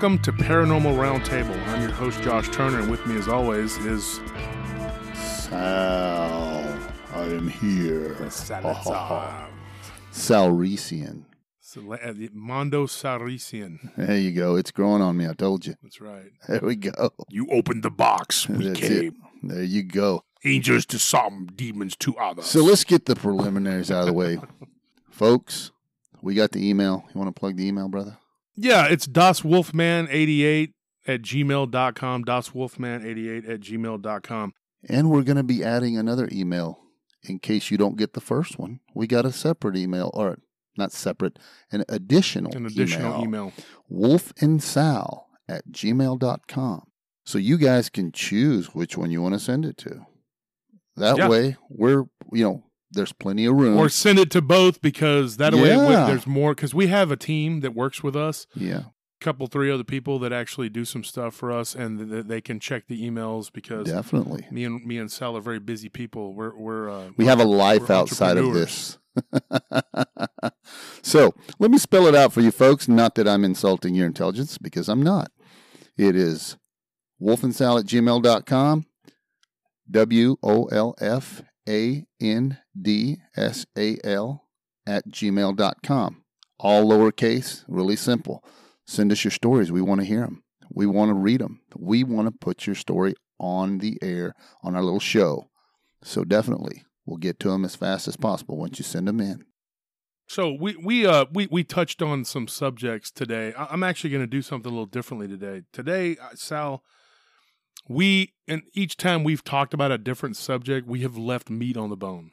Welcome to Paranormal Roundtable. I'm your host, Josh Turner, and with me, as always, is Sal, I am here. Salazar. Salresian. Sal- uh, Mondo Sarisian. There you go. It's growing on me. I told you. That's right. There we go. You opened the box. We That's came. it. There you go. Angels to some, demons to others. So let's get the preliminaries out of the way. Folks, we got the email. You want to plug the email, brother? Yeah, it's DasWolfman88 at gmail.com. DasWolfman88 at gmail.com. And we're going to be adding another email in case you don't get the first one. We got a separate email, or not separate, an additional An additional email. wolf and sal at gmail.com. So you guys can choose which one you want to send it to. That Yeah. way, we're, you know, there's plenty of room. Or send it to both because that way Yeah. there's more. Because we have a team that works with us. yeah. couple three other people that actually do some stuff for us and th- they can check the emails because Definitely. me and me and Sal are very busy people. We're we're uh, We have a life outside of this. so let me spell it out for you folks. Not that I'm insulting your intelligence, because I'm not. It is wolfandsal at gmail.com, W O L F A N D S A L at gmail.com. All lowercase, really simple. Send us your stories. We want to hear them. We want to read them. We want to put your story on the air on our little show. So definitely, we'll get to them as fast as possible once you send them in. So we we uh we we touched on some subjects today. I'm actually going to do something a little differently today. Today, uh, Sal, we and each time we've talked about a different subject, we have left meat on the bone.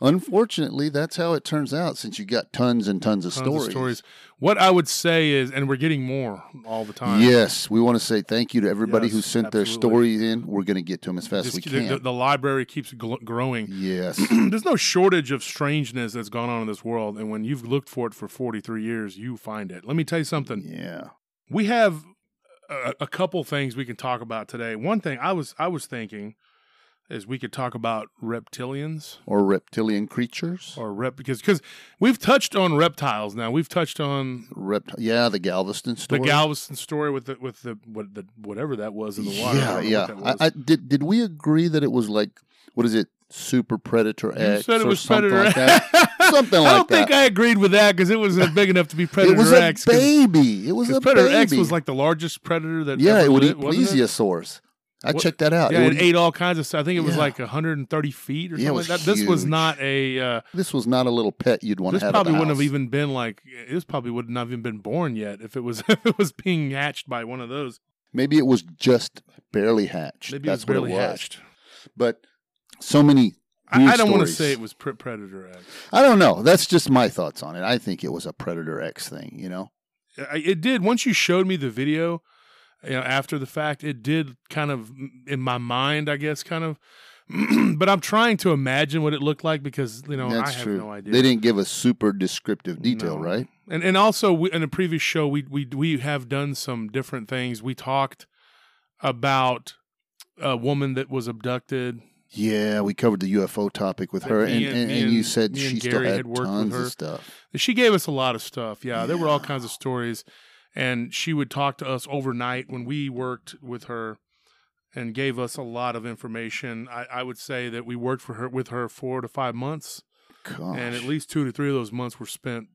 Unfortunately, that's how it turns out since you got tons and tons of Tons stories. of stories. What I would say is, and we're getting more all the time. Yes, we want to say thank you to everybody who Yes, sent their absolutely. stories in. We're going to get to them as fast as Just- we the, can. the, the library keeps gl- growing. yes. there's no shortage of strangeness that's gone on in this world and when you've looked for it for 43 years you find it let me tell you something yeah. we have a, a couple things we can talk about today one thing i was i was thinking is we could talk about reptilians Or reptilian creatures. or rep because because we've touched on reptiles now we've touched on Rept- yeah, the Galveston story. the galveston story with the with the what the whatever that was in the water Yeah, yeah. what that was. I, I, did, did we agree that it was like, what is it? Super Predator you X said it or was something predator like that? Something I don't think. I agreed with that because it wasn't big enough to be Predator X. it was a X. baby. It was a Predator baby. X was like the largest predator that yeah, it would eat plesiosaurs. I What- checked that out. Yeah, it it, would ate all kinds of stuff. I think it was Yeah. like 130 feet or Yeah, something was like that. This was not a. Uh, This was not a little pet you'd want to have. This probably wouldn't have even been like. This probably would not have even been born yet if it was if it was being hatched by one of those. Maybe it was just barely hatched. Maybe That's it was barely what it was. hatched. But so many. I, I don't want to say it was pre- Predator X. I don't know. That's just my thoughts on it. I think it was a Predator X thing. You know. It did. Once you showed me the video, you know, after the fact, it did kind of in my mind, I guess, kind of. but I'm trying to imagine what it looked like because you know That's I have true. no idea. They didn't give a super descriptive detail, No. right? And and also we, in a previous show we we we have done some different things. We talked about a woman that was abducted. Yeah, we covered the UFO topic with her, and, and- and, and you said she still Gary had, had worked with tons her. of stuff. She gave us a lot of stuff. Yeah, there were all kinds of stories, and she would talk to us overnight when we worked with her, and gave us a lot of information. I, I would say that we worked for her with her four to five months, Gosh. and at least two to three of those months were spent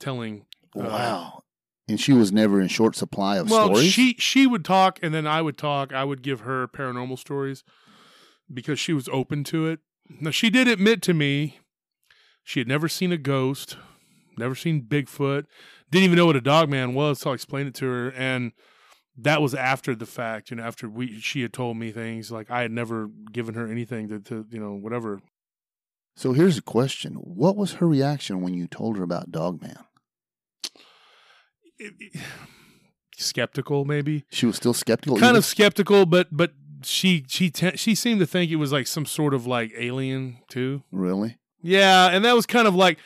telling. uh, wow. And she was never in short supply of well, stories. she she would talk, and then I would talk. I would give her paranormal stories because she was open to it. Now she did admit to me she had never seen a ghost, never seen Bigfoot, didn't even know what a dog man was. So I explained it to her, and that was after the fact. You know, after we she had told me things like I had never given her anything to, to you know whatever. so here's a question: What was her reaction when you told her about Dogman? It- it- skeptical, maybe. She was still skeptical. kind even? of skeptical, but but she she te- she seemed to think it was like some sort of like alien too. really. Yeah, and that was kind of like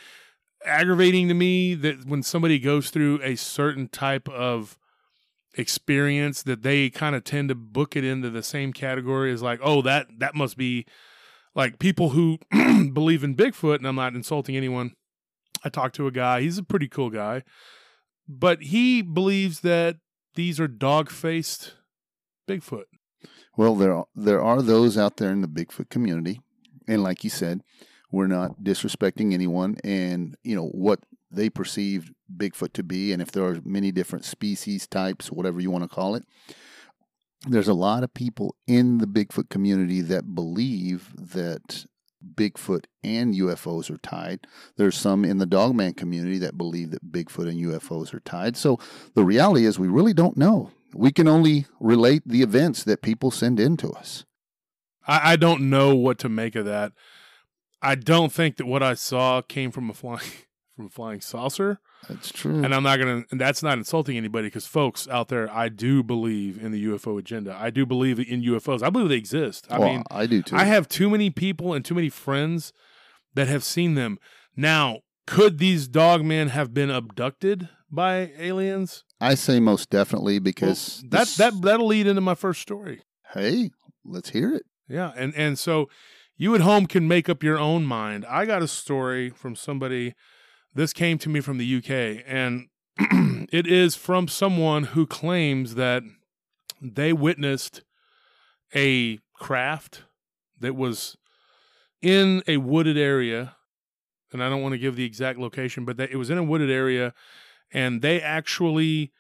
aggravating to me that when somebody goes through a certain type of experience that they kind of tend to book it into the same category as like, oh, that that must be like people who believe in Bigfoot, and I'm not insulting anyone. I talked to a guy, he's a pretty cool guy, but he believes that these are dog faced Bigfoot. Well, there are, there are those out there in the Bigfoot community, and like you said, we're not disrespecting anyone, and you know what they perceive Bigfoot to be, and if there are many different species, types, whatever you want to call it. There's a lot of people in the Bigfoot community that believe that Bigfoot and UFOs are tied. There's some in the dogman community that believe that Bigfoot and UFOs are tied. So the reality is, we really don't know. We can only relate the events that people send in to us. I, I don't know what to make of that. I don't think that what I saw came from a flying from a flying saucer. That's true. And I'm not gonna. And that's not insulting anybody because folks out there, I do believe in the UFO agenda. I do believe in UFOs. I believe they exist. I well, mean, I do too. I have too many people and too many friends that have seen them. Now, could these dogmen have been abducted by aliens? I say most definitely Well, because that this- that that'll lead into my first story. Hey, let's hear it. Yeah, and and so you at home can make up your own mind. I got a story from somebody. This came to me from the UK, and it is from someone who claims that they witnessed a craft that was in a wooded area, and I don't want to give the exact location, but that it was in a wooded area, and they actually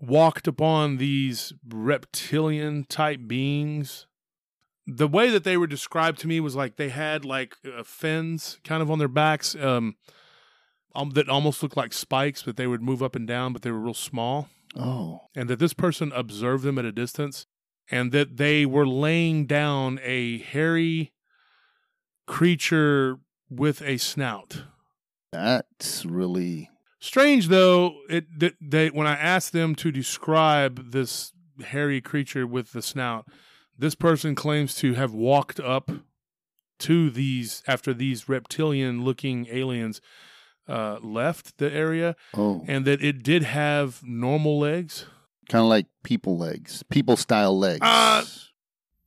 walked upon these reptilian type beings. The way that they were described to me was like they had like uh, fins kind of on their backs um, um that almost looked like spikes but they would move up and down but they were real small. Oh, and that this person observed them at a distance and that they were laying down a hairy creature with a snout. That's really strange though it that they when i asked them to describe this hairy creature with the snout this person claims to have walked up to these after these reptilian looking aliens uh, left the area oh, and that it did have normal legs. Kind of like people legs, people style legs. Uh,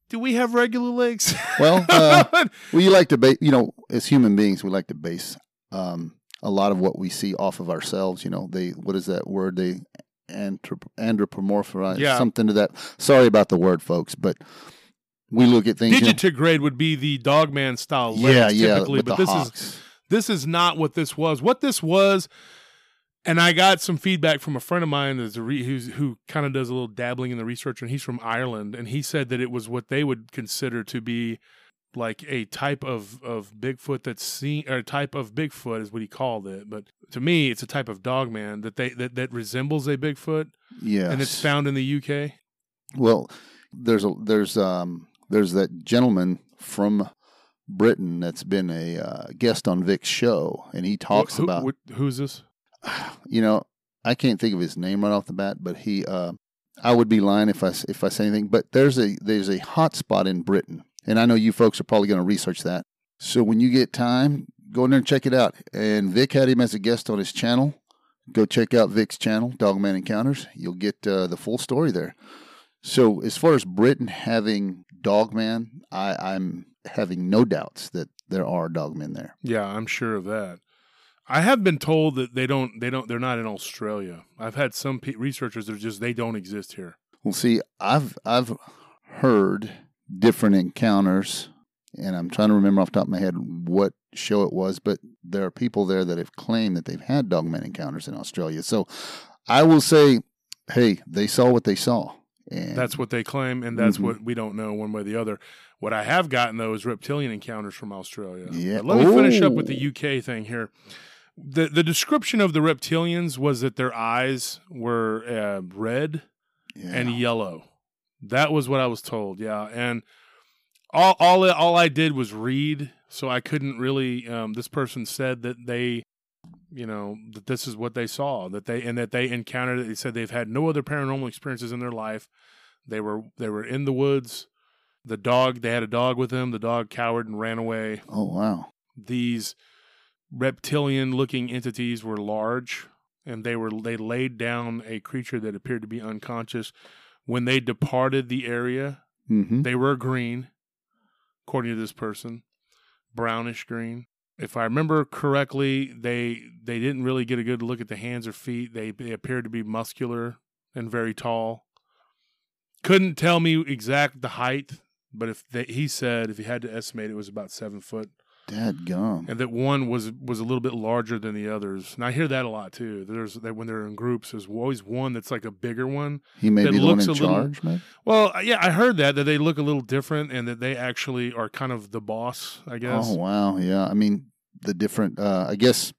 do we have regular legs? Well, uh, we like to base, you know, as human beings, we like to base um, a lot of what we see off of ourselves. You know, they what is that word? They anthropo- anthropomorphize Yeah. something to that. Sorry about the word, folks, but we look at things. you know- digitigrade would be the dogman style yeah, yeah, typically but the this is this is not what this was. What this was, and I got some feedback from a friend of mine that's a re, who's who kind of does a little dabbling in the research, and he's from Ireland, and he said that it was what they would consider to be like a type of of Bigfoot that's seen, or a type of Bigfoot is what he called it. But to me, it's a type of dogman that they that that resembles a Bigfoot, Yes. and it's found in the UK. Well, there's a there's um there's that gentleman from Britain that's been a uh, guest on Vic's show, and he talks Who- about wh- who's this? you know I can't think of his name right off the bat, but he uh, I would be lying if I if I say anything. But there's a there's a hot spot in Britain, and I know you folks are probably going to research that. So when you get time, go in there and check it out. And Vic had him as a guest on his channel. Go check out Vic's channel, Dogman Encounters. You'll get uh, the full story there. So as far as Britain having Dogman, I, I'm having no doubts that there are dogmen there. Yeah, I'm sure of that. I have been told that they don't, they don't, they're not in Australia. I've had some pe- researchers that are just they don't exist here. Well, see, I've I've heard different encounters, and I'm trying to remember off the top of my head what show it was, but there are people there that have claimed that they've had dogman encounters in Australia. So I will say, hey, they saw what they saw. And That's what they claim, and that's Mhm. what we don't know one way or the other. What I have gotten though is reptilian encounters from Australia. Yeah. But let me finish up with Oh. the UK thing here. the The description of the reptilians was that their eyes were uh, red yeah. and yellow. That was what I was told. Yeah, and all all all I did was read, so I couldn't really. Um, this person said that they, you know, that this is what they saw, that they and that they encountered it. They said they've had no other paranormal experiences in their life. They were they were in the woods. The dog they had a dog with them. The dog cowered and ran away. oh wow, These reptilian looking entities were large and they were they laid down a creature that appeared to be unconscious when they departed the area hmm they were green according to this person brownish green. If i remember correctly they they didn't really get a good look at the hands or feet. They, they appeared to be muscular and very tall. Couldn't tell me exact the height, but if they, he said if he had to estimate, it was about seven foot, Dad gum. and that one was was a little bit larger than the others. And I hear that a lot too. There's that when they're in groups, there's always one that's like a bigger one. He may that be the one in looks a little- charge, maybe. Well, yeah, I heard that that they look a little different, and that they actually are kind of the boss. I guess. Oh wow, yeah. I mean, the different. Uh, I guess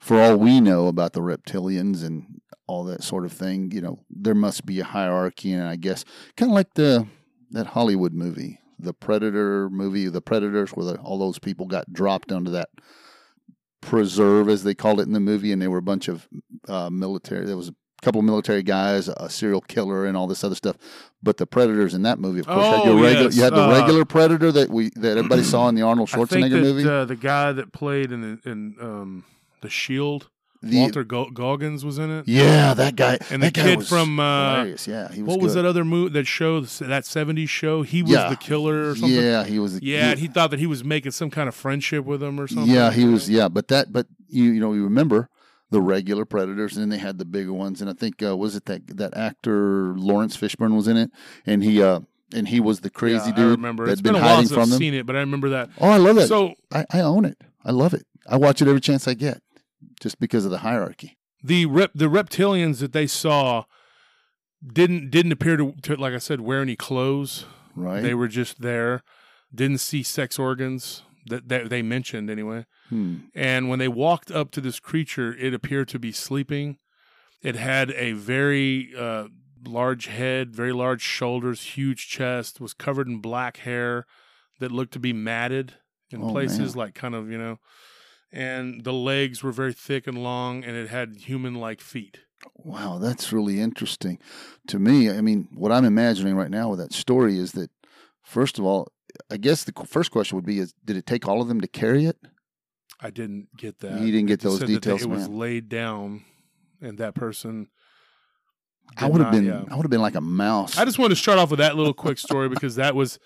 for all we know about the reptilians and all that sort of thing, you know, there must be a hierarchy, and I guess kind of like the that Hollywood movie, the Predator movie, the Predators, where the, all those people got dropped onto that preserve, as they called it in the movie, and they were a bunch of uh, military. There was a couple of military guys, a serial killer, and all this other stuff. But the predators in that movie, of course, had your Oh, regular. yes, You had the uh, regular predator that we that everybody saw in the Arnold Schwarzenegger that movie. uh, the guy that played in the, in um, the Shield, The- Walter Go- Goggins, was in it. Yeah, that guy. And the that guy kid from, uh. Yeah, he was. What was that other movie that show that '70s show? He was Yeah. the killer or something. Yeah, he was. Yeah, and he thought that he was making some kind of friendship with him or something. Yeah, he was. Yeah, but that. But you, you know, you remember the regular predators, and then they had the bigger ones. And I think uh, was it that that actor Laurence Fishburne was in it, and he uh and he was the crazy Yeah, dude I remember. that'd It's been been a while hiding since from I've them. seen it, but I remember that. Oh, I love it. So I, I own it. I love it. I watch it every chance I get, just because of the hierarchy. the rep the reptilians that they saw didn't didn't appear to, to like I said wear any clothes. Right. They were just there. Didn't see sex organs that, that they mentioned anyway. Hmm. And when they walked up to this creature, it appeared to be sleeping. It had a very uh, large head, very large shoulders, huge chest, was covered in black hair that looked to be matted in Oh, places, man. like kind of, you know. And the legs were very thick and long, and it had human like feet. Wow, that's really interesting. To me, I mean, what I'm imagining right now with that story is that, first of all, I guess the first question would be: Is did it take all of them to carry it? I didn't get that. You didn't get It those said that they- details, It was laid down, and that person. I would have been. yeah. I would have been like a mouse. I just wanted to start off with that little quick story because that was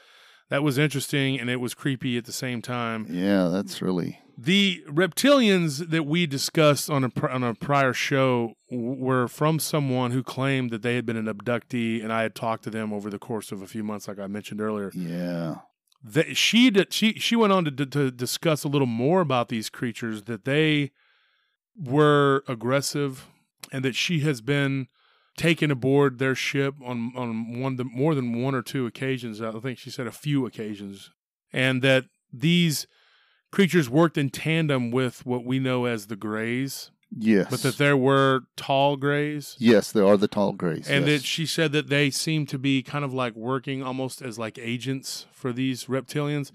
that was interesting and it was creepy at the same time. yeah, that's really. The reptilians that we discussed on a on a prior show were from someone who claimed that they had been an abductee, and I had talked to them over the course of a few months, like I mentioned earlier. Yeah. That she did, she she went on to, to to discuss a little more about these creatures that they were aggressive, and that she has been taken aboard their ship on on one the, more than one or two occasions. I think she said a few occasions, and that these creatures worked in tandem with what we know as the Greys, Yes. but that there were tall Greys. yes, there are the tall grays. And yes. that she said that they seem to be kind of like working almost as like agents for these reptilians.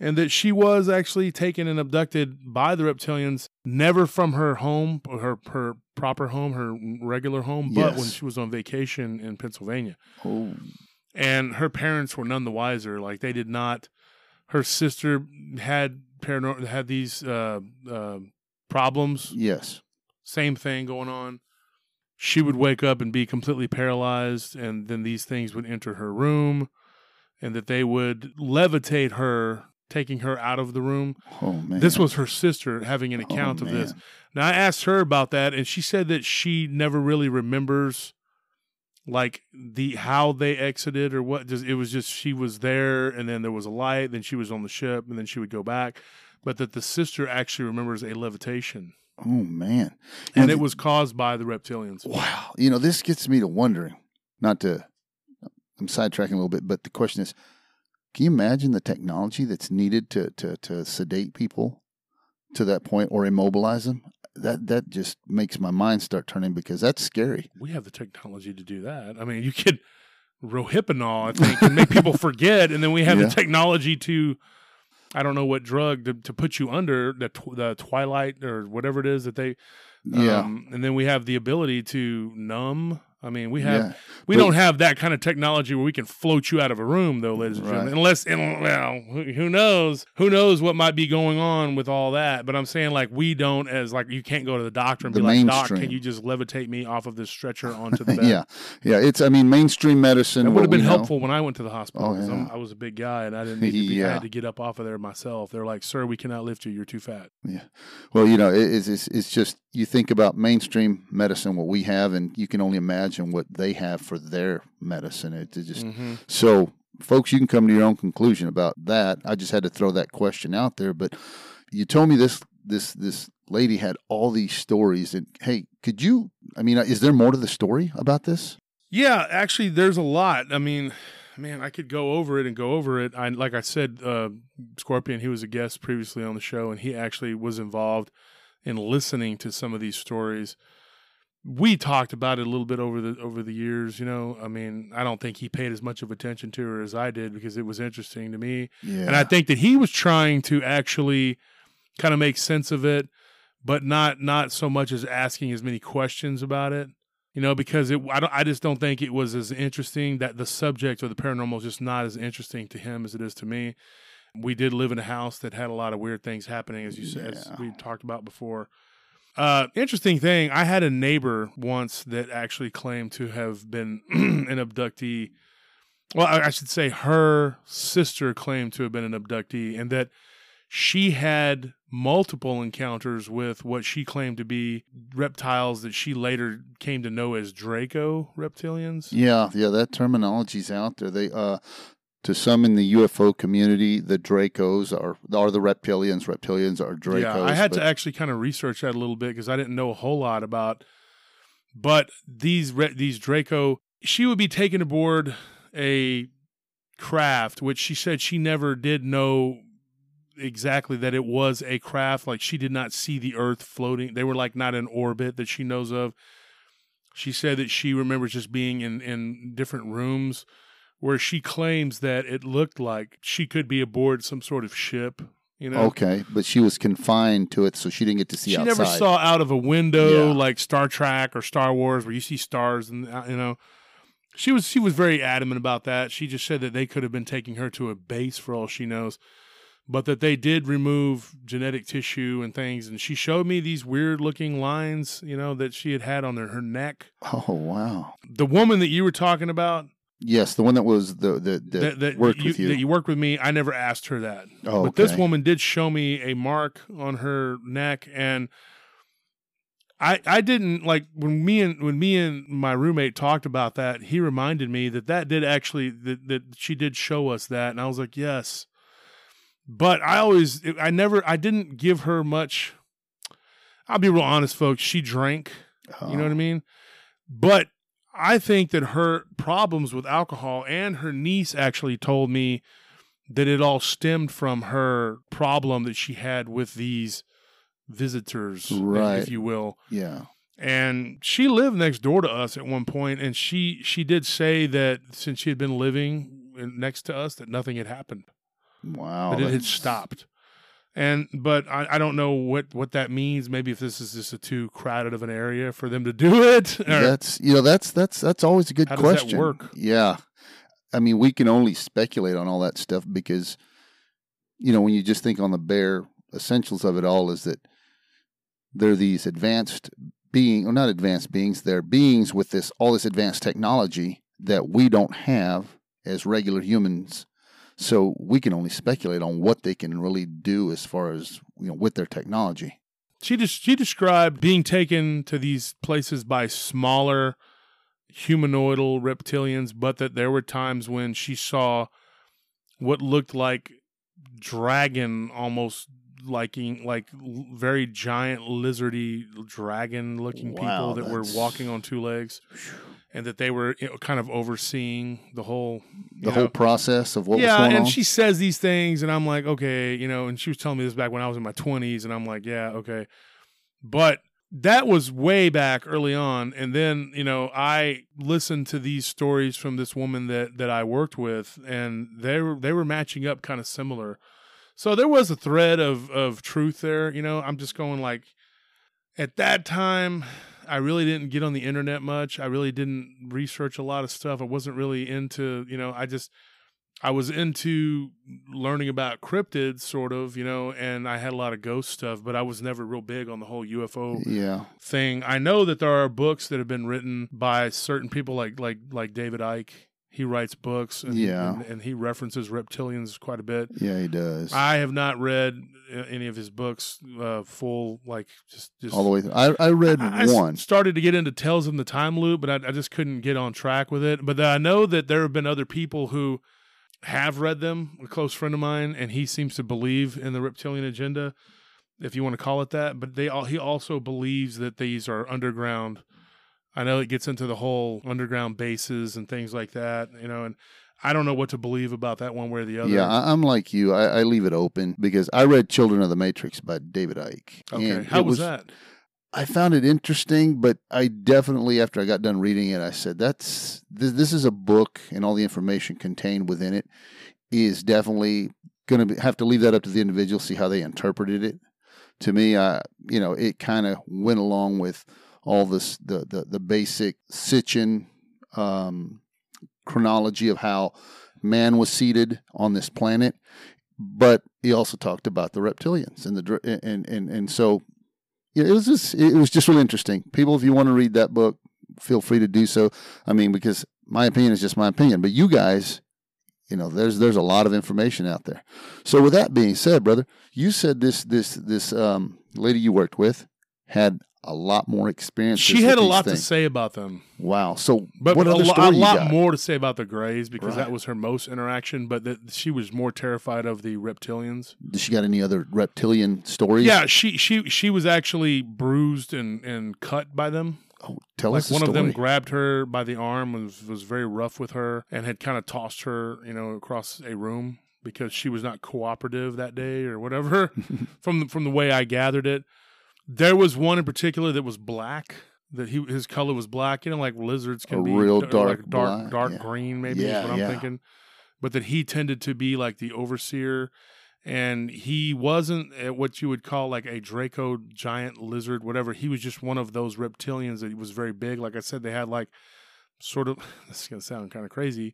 And that she was actually taken and abducted by the reptilians, never from her home, her her proper home, her regular home, but when she was on vacation in Pennsylvania. oh, And her parents were none the wiser. Like they did not. Her sister had paranormal had these uh, uh, problems yes. same thing going on. She would wake up and be completely paralyzed, and then these things would enter her room, and that they would levitate her, taking her out of the room. Oh man. This was her sister having an Oh, account of this. Now, I asked her about that, and she said that she never really remembers like the how they exited or what just it was just she was there and then there was a light then she was on the ship and then she would go back but that the sister actually remembers a levitation Oh man. and You it was caused by the reptilians. Wow. You know, this gets me to wondering. Not to. I'm sidetracking a little bit, but the question is: Can you imagine the technology that's needed to to to sedate people to that point or immobilize them? That that just makes my mind start turning because that's scary. We have the technology to do that. I mean, you could rohypnol, I think, and make people forget, and then we have Yeah. the technology to, I don't know what drug to, to put you under the tw- the twilight or whatever it is that they, Yeah. um, and then we have the ability to numb. I mean, we have yeah. we But- don't have that kind of technology where we can float you out of a room, though, ladies and Right. gentlemen. Unless, and, well, who who knows? Who knows what might be going on with all that? But I'm saying, like, we don't, as like, you can't go to the doctor and The be like, "Doc, can you just levitate me off of this stretcher onto the bed?" yeah. Yeah. It's. I mean, mainstream medicine. It would have been we know- helpful when I went to the hospital. Oh, yeah. I was a big guy and I didn't need to be, I had to get up off of there myself. They're like, "Sir, we cannot lift you. You're too fat." Yeah. Well, you know, it, it's, it's it's just you think about mainstream medicine, what we have, and you can only imagine imagine what they have for their medicine. It, it just hmm so, folks, you can come to your own conclusion about that. I just had to throw that question out there. But you told me this this this lady had all these stories, and hey, could you? I mean, is there more to the story about this? Yeah, actually, there's a lot. I mean, man, I could go over it and go over it. I like I said, uh, Scorpion. He was a guest previously on the show, and he actually was involved in listening to some of these stories. We talked about it a little bit over the over the years. You know, I mean, I don't think he paid as much of attention to her as I did because it was interesting to me. Yeah, And I think that he was trying to actually kind of make sense of it, but not not so much as asking as many questions about it. You know, because it I don't I just don't think it was as interesting that the subject of the paranormal is just not as interesting to him as it is to me. We did live in a house that had a lot of weird things happening, as you said, as we talked about before. Uh, interesting thing, I had a neighbor once that actually claimed to have been an abductee. Well, I I should say her sister claimed to have been an abductee and that she had multiple encounters with what she claimed to be reptiles that she later came to know as Draco reptilians. yeah, yeah. That terminology's out there. They uh, to some in the UFO community, the Dracos are are the reptilians. Reptilians are Dracos. Yeah, I had but- to actually kind of research that a little bit because I didn't know a whole lot about. But these re- these Draco, she would be taken aboard a craft, which she said she never did know exactly that it was a craft. Like she did not see the Earth floating; they were like not in orbit that she knows of. She said that she remembers just being in in different rooms where she claims that it looked like she could be aboard some sort of ship. You know, Okay, but she was confined to it, so she didn't get to see outside. she outside. never saw out of a window Yeah. like Star Trek or Star Wars where you see stars and uh, you know she was she was very adamant about that. She just said that they could have been taking her to a base for all she knows. But that they did remove genetic tissue and things, and she showed me these weird looking lines, you know, that she had had on her, her neck. Oh wow! The woman that you were talking about, Yes, the one that was the the that, that, that worked you, with you. that you worked with me, I never asked her that. oh, But this woman did show me a mark on her neck, and I I didn't like when me and when me and my roommate talked about that. He reminded me that that did actually that that she did show us that, and I was like, yes. But I always I never I didn't give her much. I'll be real honest, folks. She drank. You know oh. what I mean? But I think that her problems with alcohol and her niece actually told me that it all stemmed from her problem that she had with these visitors, Right. if you will. Yeah. And she lived next door to us at one point, and she she did say that since she had been living next to us, that nothing had happened, Wow. that it had stopped. And but I, I don't know what what that means. Maybe if this is just a too crowded of an area for them to do it. or- That's you know that's that's that's always a good How does that question. work? Yeah, I mean we can only speculate on all that stuff because you know when you just think on the bare essentials of it all is that they're these advanced being or not advanced beings they're beings with this all this advanced technology that we don't have as regular humans so we can only speculate on what they can really do as far as you know with their technology. She just she described being taken to these places by smaller humanoidal reptilians, but that there were times when she saw what looked like dragon almost liking like very giant lizardy dragon looking Wow, people that were walking on two legs and that they were you know, kind of overseeing the whole the know, whole process of what yeah, was going and on she says these things, and I'm like, okay, you know, and she was telling me this back when I was in my 20s, and I'm like, yeah, okay, but that was way back early on, and then you know, I listened to these stories from this woman that that I worked with, and they were they were matching up kind of similar, so there was a thread of of truth there. You know, I'm just going like, at that time. I really didn't get on the internet much. I really didn't research a lot of stuff. I wasn't really into, you know, I just I was into learning about cryptids, sort of, you know, and I had a lot of ghost stuff, but I was never real big on the whole UFO yeah thing. I know that there are books that have been written by certain people, like like like David Icke, He writes books, and, Yeah. and, and he references reptilians quite a bit. Yeah, he does. I have not read any of his books uh, full, like just just All the way through. I, I read I- I one. started to get into Tales in the Time Loop, but I, I just couldn't get on track with it. But I know that there have been other people who have read them. A close friend of mine, and he seems to believe in the reptilian agenda, if you want to call it that. But they all, he also believes that these are underground. I know it gets into the whole underground bases and things like that, you know, and I don't know what to believe about that one way or the other. Yeah, I, I'm like you. I, I leave it open because I read Children of the Matrix by David Icke. okay. How it was, that? I found it interesting, but I definitely, after I got done reading it, I said, "That's this, this is a book, and all the information contained within it is definitely going to have to leave that up to the individual, see how they interpreted it." To me, I you know, it kind of went along with all this the the, the basic Sitchin um, chronology of how man was seeded on this planet, but he also talked about the reptilians and the and and and so it was just it was just really interesting. People, if you want to read that book, feel free to do so. I mean, because my opinion is just my opinion, but you guys, you know, there's there's a lot of information out there. So with that being said, brother, you said this this this um, lady you worked with had a lot more experience. She had a lot to say about them. Wow. So But what a, lo- story a lot more to say about the Greys because that was her most interaction, but that she was more terrified of the reptilians. Did she got any other reptilian stories? Yeah, she she she was actually bruised and, and cut by them. Oh, tell like us one of them grabbed her by the arm and was, was very rough with her and had kind of tossed her, you know, across a room because she was not cooperative that day or whatever. from the, from the way I gathered it, there was one in particular that was black. That he his color was black, you know, like lizards can A be real uh, like dark dark, black, dark yeah. green, maybe Yeah, is what I'm thinking. But that he tended to be like the overseer, and he wasn't at what you would call like a Draco giant lizard, whatever. He was just one of those reptilians that was very big. Like I said, they had like sort of. This is gonna sound kind of crazy,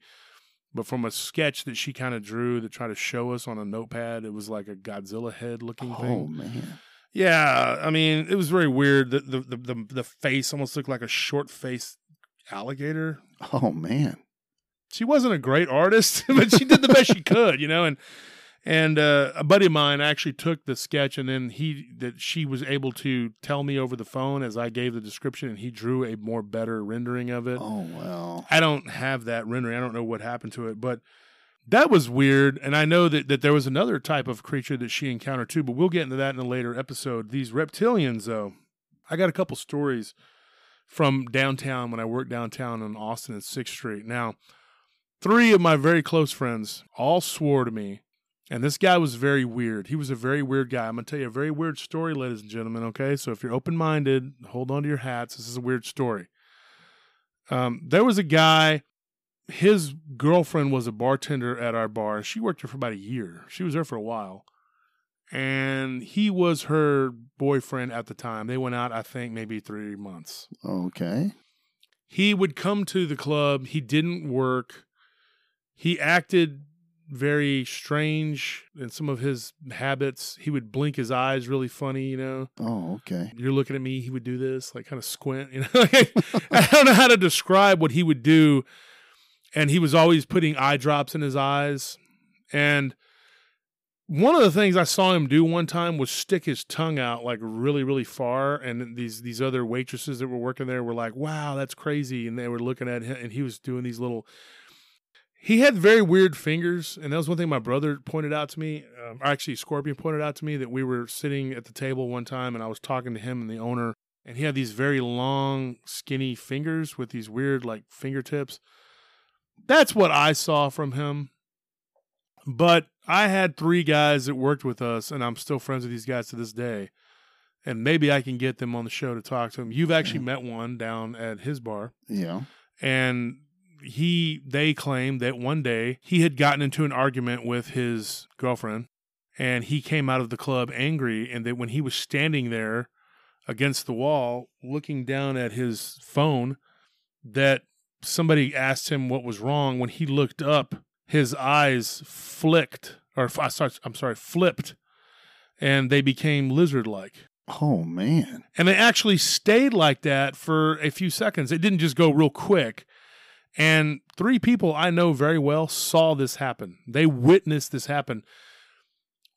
but from a sketch that she kind of drew that tried to show us on a notepad, it was like a Godzilla head looking Oh thing. man. Yeah, I mean, it was very weird. The the the the, the face almost looked like a short faced alligator. Oh man. She wasn't a great artist, but she did the best she could, you know. And and uh, a buddy of mine actually took the sketch, and then he that she was able to tell me over the phone as I gave the description, and he drew a more better rendering of it. Oh well. I don't have that rendering. I don't know what happened to it, but that was weird. And I know that, that there was another type of creature that she encountered too, but we'll get into that in a later episode. These reptilians, though, I got a couple stories from downtown when I worked downtown in Austin at 6th Street. Now, three of my very close friends all swore to me, and this guy was very weird. He was a very weird guy. I'm going to tell you a very weird story, ladies and gentlemen, okay? So if you're open minded, hold on to your hats. This is a weird story. Um, there was a guy his girlfriend was a bartender at our bar. She worked there for about a year. She was there for a while. And he was her boyfriend at the time. They went out, I think, maybe three months. Okay. He would come to the club. He didn't work. He acted very strange in some of his habits. He would blink his eyes really funny, you know. Oh, okay. You're looking at me, he would do this, like kind of squint, you know. I don't know how to describe what he would do and he was always putting eye drops in his eyes. And one of the things I saw him do one time was stick his tongue out like really, really far. And these these other waitresses that were working there were like, "Wow, that's crazy!" And they were looking at him, and he was doing these little. He had very weird fingers, and that was one thing my brother pointed out to me. Um, actually, Scorpion pointed out to me that we were sitting at the table one time, and I was talking to him and the owner, and he had these very long, skinny fingers with these weird like fingertips. That's what I saw from him. But I had three guys that worked with us, and I'm still friends with these guys to this day. And maybe I can get them on the show to talk to them. You've actually met one down at his bar, Yeah. and he they claimed that one day he had gotten into an argument with his girlfriend, and he came out of the club angry, and that when he was standing there against the wall, looking down at his phone, that somebody asked him what was wrong. When he looked up, his eyes flicked, or I I'm sorry, flipped, and they became lizard-like. Oh man. And they actually stayed like that for a few seconds. It didn't just go real quick. And three people I know very well saw this happen. They witnessed this happen.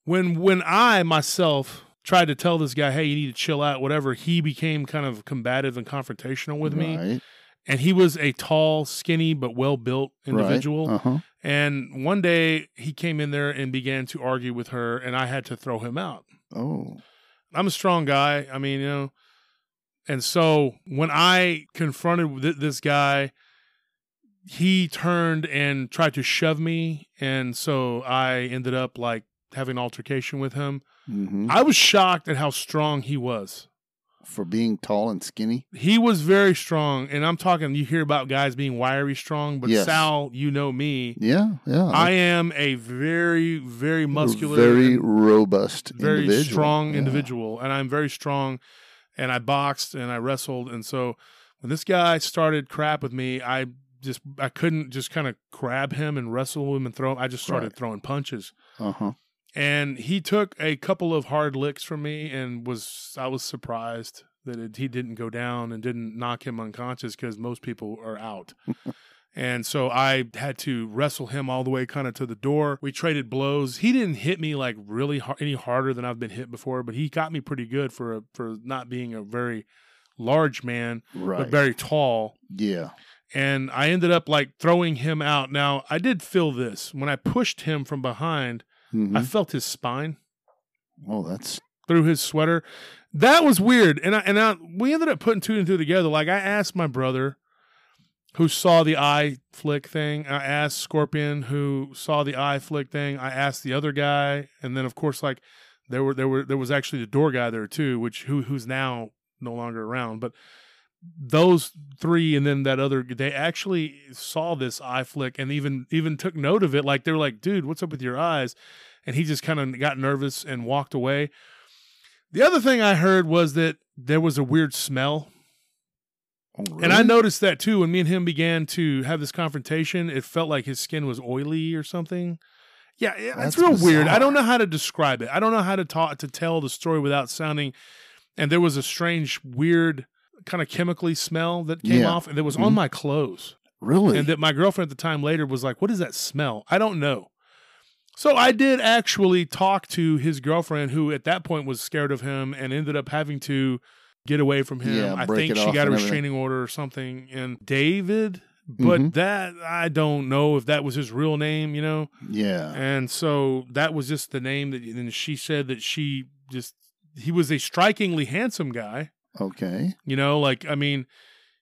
When when I myself tried to tell this guy, "Hey, you need to chill out," whatever, he became kind of combative and confrontational with me. And he was a tall, skinny, but well built individual. Right. Uh-huh. And one day he came in there and began to argue with her, and I had to throw him out. Oh. I'm a strong guy. I mean, you know. And so when I confronted th- this guy, he turned and tried to shove me. And so I ended up like having an altercation with him. hmm I was shocked at how strong he was. For being tall and skinny. He was very strong. And I'm talking, you hear about guys being wiry strong, but Yes. Sal, you know me. Yeah. Yeah. I am a very, very muscular, very robust, very individual. strong Yeah. individual, and I'm very strong. And I boxed and I wrestled, and so when this guy started crap with me, I just I couldn't just kind of grab him and wrestle him and throw him. I just started Right. throwing punches, Uh huh. And he took a couple of hard licks from me, and was I was surprised that it, he didn't go down and didn't knock him unconscious because most people are out. And so I had to wrestle him all the way kind of to the door. We traded blows. He didn't hit me like really har- any harder than I've been hit before, but he got me pretty good for a, for not being a very large man, Right. but very tall. yeah. And I ended up like throwing him out. Now I did feel this when I pushed him from behind. Mhm. I felt his spine oh, that's through his sweater. That was weird. And I, and I, we ended up putting two and two together. Like I asked my brother who saw the eye flick thing. I asked Scorpion who saw the eye flick thing. I asked the other guy. And then of course like there were there were there was actually the door guy there too, which who who's now no longer around. But those three and then that other they actually saw this eye flick and even even took note of it. Like they were like, dude, what's up with your eyes? And he just kind of got nervous and walked away. The other thing I heard was that there was a weird smell. oh, And I noticed that too. When me and him began to have this confrontation, it felt like his skin was oily or something. Yeah, yeah it's That's real weird. I don't know how to describe it. I don't know how to talk to tell the story without sounding. And there was a strange, weird, kind of chemically smell that came Yeah. off, and that was Mhm. on my clothes. really. And that my girlfriend at the time later was like, "What is that smell?" I don't know. So I did actually talk to his girlfriend, who at that point was scared of him and ended up having to get away from him. Yeah, I think she got a restraining order or something. And David, but Mhm. that I don't know if that was his real name, you know. yeah. And so that was just the name that. And she said that she just he was a strikingly handsome guy. Okay. You know, like I mean,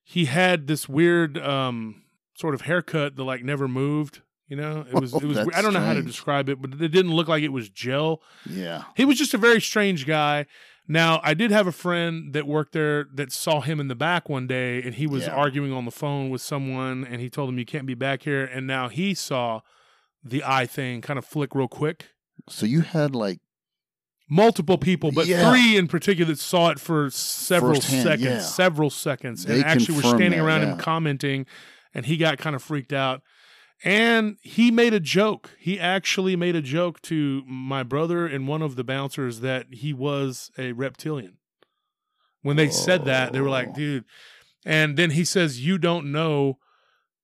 he had this weird um sort of haircut that like never moved. You know, it was it was. Oh, I don't know how to describe it, but it didn't look like it was gel. Yeah. He was just a very strange guy. Now, I did have a friend that worked there that saw him in the back one day, and he was Yeah. arguing on the phone with someone, and he told him you can't be back here. And now he saw the eye thing kind of flick real quick. So you had like Multiple people, but Yeah. three in particular that saw it for several Firsthand, seconds, yeah. several seconds, They and actually were standing that, around him commenting, and he got kind of freaked out. And he made a joke. He actually made a joke to my brother and one of the bouncers that he was a reptilian. When they said that, they were like, Oh. dude. And then he says, You don't know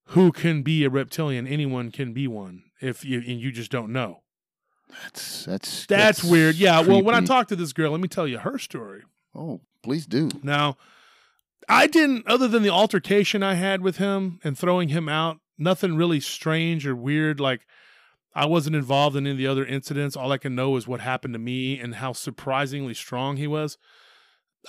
who can be a reptilian. Anyone can be one if you and you just don't know. That's that's That's, weird. Yeah. Well, when I creepy. talked to this girl, let me tell you her story. Oh, please do. Now, I didn't, other than the altercation I had with him and throwing him out, nothing really strange or weird. Like, I wasn't involved in any of the other incidents. All I can know is what happened to me and how surprisingly strong he was.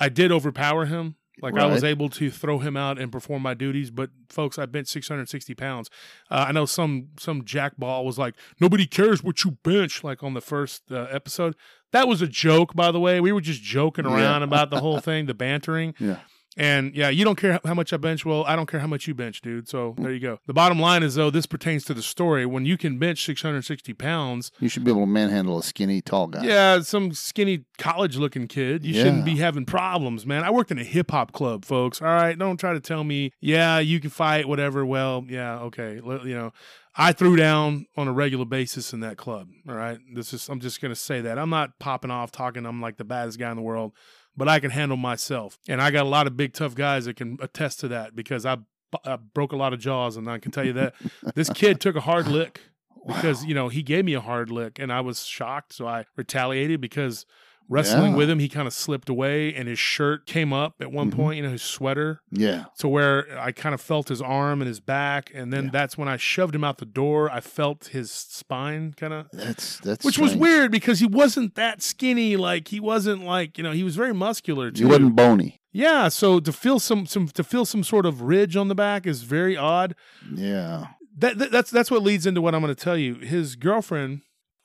I did overpower him. Like, I was able to throw him out and perform my duties. But, folks, I bench 660 pounds. Uh, I know some some jackball was like, nobody cares what you bench, like on the first uh, episode. That was a joke, by the way. We were just joking Yeah. around about the whole thing, the bantering. Yeah. And yeah, you don't care how much I bench. Well, I don't care how much you bench, dude. So there you go. The bottom line is, though, this pertains to the story. When you can bench 660 pounds, You should be able to manhandle a skinny, tall guy. yeah, some skinny college looking kid, you shouldn't be having problems, man. I worked in a hip hop club, folks. All right. Don't try to tell me, yeah, you can fight, whatever. Well, yeah, okay. You know, I threw down on a regular basis in that club. All right. This is, I'm just going to say that. I'm not popping off talking I'm like the baddest guy in the world, but I can handle myself. And I got a lot of big, tough guys that can attest to that because I uh, broke a lot of jaws, and I can tell you that this kid took a hard lick because you know he gave me a hard lick, and I was shocked, so I retaliated because wrestling Yeah. with him, he kind of slipped away, and his shirt came up at one Mhm. point, you know, his sweater, Yeah. to where I kind of felt his arm and his back, and then Yeah. that's when I shoved him out the door. I felt his spine kind of That's that's which was weird because he wasn't that skinny. Like he wasn't like you know he was very muscular too. He wasn't bony. Yeah, so to feel some some to feel some sort of ridge on the back is very odd. Yeah. That, that that's that's what leads into what I'm going to tell you. His girlfriend,